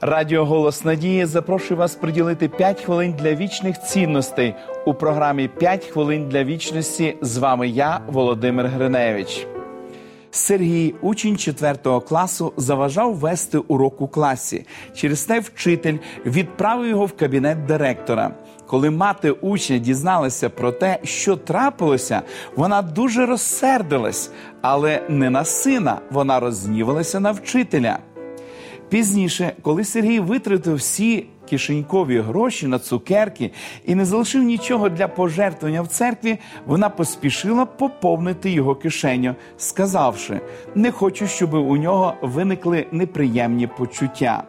Радіо Голос Надії запрошує вас приділити 5 хвилин для вічних цінностей у програмі «5 хвилин для вічності. З вами я, Володимир Гриневич. Сергій, учень 4 класу, заважав вести урок у класі. Через те вчитель відправив його в кабінет директора. Коли мати учня дізналася про те, що трапилося, вона дуже розсердилась, але не на сина, вона рознівалася на вчителя. Пізніше, коли Сергій витратив всі кишенькові гроші на цукерки і не залишив нічого для пожертвування в церкві, вона поспішила поповнити його кишеню, сказавши: не хочу, щоб у нього виникли неприємні почуття.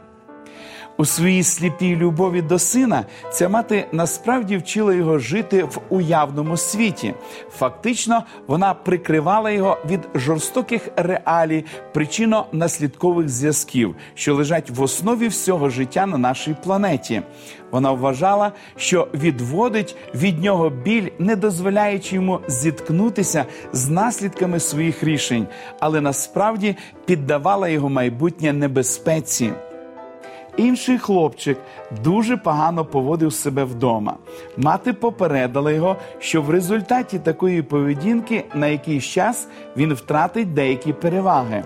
У своїй сліпій любові до сина ця мати насправді вчила його жити в уявному світі. Фактично, вона прикривала його від жорстоких реалій, причинно-наслідкових зв'язків, що лежать в основі всього життя на нашій планеті. Вона вважала, що відводить від нього біль, не дозволяючи йому зіткнутися з наслідками своїх рішень, але насправді піддавала його майбутнє небезпеці. Інший хлопчик дуже погано поводив себе вдома. Мати попередила його, що в результаті такої поведінки на якийсь час він втратить деякі переваги.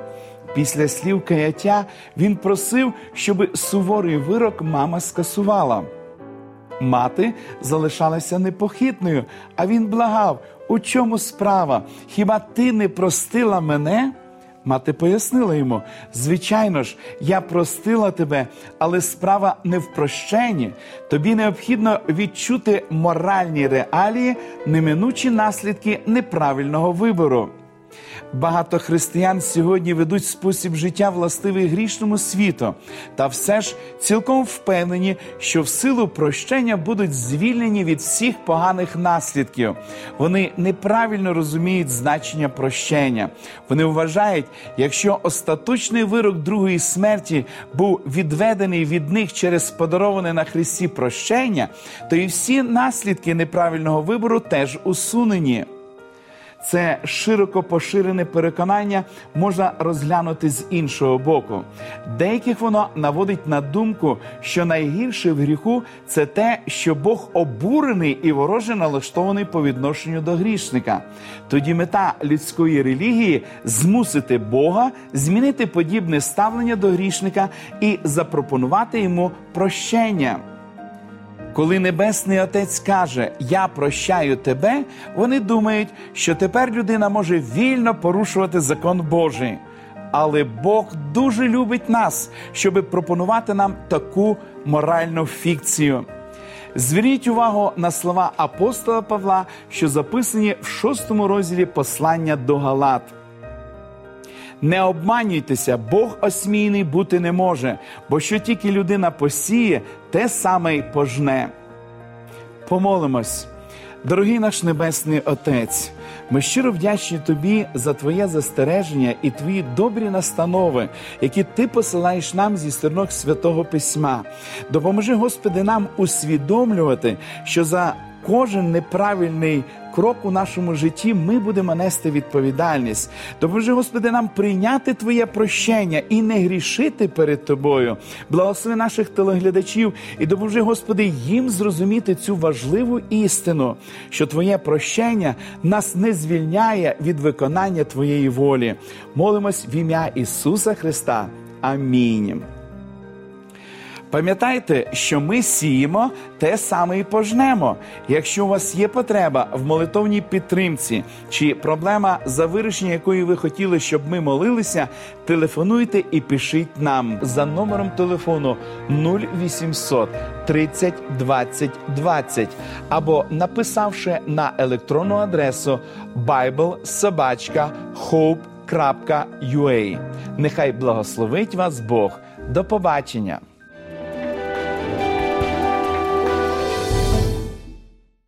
Після слів каяття він просив, щоб суворий вирок мама скасувала. Мати залишалася непохитною, а він благав: у чому справа? Хіба ти не простила мене? Мати пояснила йому: звичайно ж, я простила тебе, але справа не в прощенні. Тобі необхідно відчути моральні реалії, неминучі наслідки неправильного вибору. Багато християн сьогодні ведуть спосіб життя властивий грішному світу, та все ж цілком впевнені, що в силу прощення будуть звільнені від всіх поганих наслідків. Вони неправильно розуміють значення прощення. Вони вважають, якщо остаточний вирок другої смерті був відведений від них через подароване на Христі прощення, то і всі наслідки неправильного вибору теж усунені. Це широко поширене переконання можна розглянути з іншого боку. Деяких воно наводить на думку, що найгірше в гріху це те, що Бог обурений і вороже налаштований по відношенню до грішника. Тоді мета людської релігії змусити Бога змінити подібне ставлення до грішника і запропонувати йому прощення. Коли Небесний Отець каже Я прощаю тебе, вони думають, що тепер людина може вільно порушувати закон Божий. Але Бог дуже любить нас, щоб пропонувати нам таку моральну фікцію. Зверніть увагу на слова апостола Павла, що записані в шостому розділі послання до Галат. Не обманюйтеся, Бог осмійний бути не може, бо що тільки людина посіє, те саме й пожне. Помолимось, дорогий наш Небесний Отець. Ми щиро вдячні тобі за твоє застереження і твої добрі настанови, які ти посилаєш нам зі сторінок святого письма. Допоможи, Господи, нам усвідомлювати, що за кожен неправильний крок у нашому житті ми будемо нести відповідальність. Допоможи, Господи, нам прийняти Твоє прощення і не грішити перед Тобою. Благослови наших телеглядачів і допоможи, Господи, їм зрозуміти цю важливу істину, що Твоє прощення нас не звільняє від виконання Твоєї волі. Молимось в ім'я Ісуса Христа. Амінь. Пам'ятайте, що ми сіємо те саме і пожнемо. Якщо у вас є потреба в молитовній підтримці чи проблема, за вирішення якої ви хотіли, щоб ми молилися, телефонуйте і пишіть нам за номером телефону 0800 30 20 20 або написавши на електронну адресу biblesobachka.hope.ua. Нехай благословить вас Бог. До побачення!